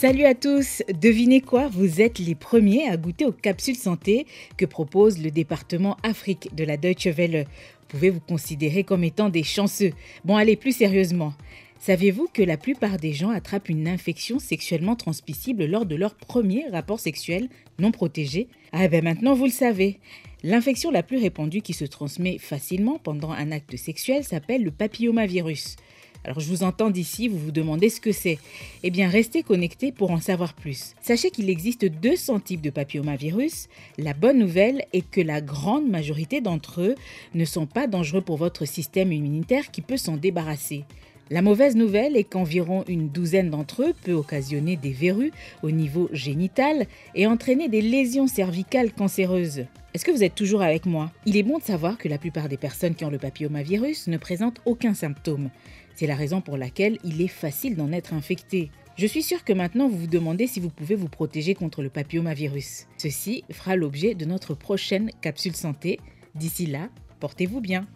Salut à tous Devinez quoi? Vous êtes les premiers à goûter aux capsules santé que propose le département Afrique de la Deutsche Welle. Vous pouvez vous considérer comme étant des chanceux. Bon allez, plus sérieusement. Saviez-vous que la plupart des gens attrapent une infection sexuellement transmissible lors de leur premier rapport sexuel non protégé? Ah ben maintenant vous le savez. L'infection la plus répandue qui se transmet facilement pendant un acte sexuel s'appelle le papillomavirus. Alors je vous entends d'ici, vous vous demandez ce que c'est. Eh bien restez connectés pour en savoir plus. Sachez qu'il existe 200 types de papillomavirus. La bonne nouvelle est que la grande majorité d'entre eux ne sont pas dangereux pour votre système immunitaire qui peut s'en débarrasser. La mauvaise nouvelle est qu'environ une douzaine d'entre eux peut occasionner des verrues au niveau génital et entraîner des lésions cervicales cancéreuses. Est-ce que vous êtes toujours avec moi? Il est bon de savoir que la plupart des personnes qui ont le papillomavirus ne présentent aucun symptôme. C'est la raison pour laquelle il est facile d'en être infecté. Je suis sûre que maintenant vous vous demandez si vous pouvez vous protéger contre le papillomavirus. Ceci fera l'objet de notre prochaine capsule santé. D'ici là, portez-vous bien.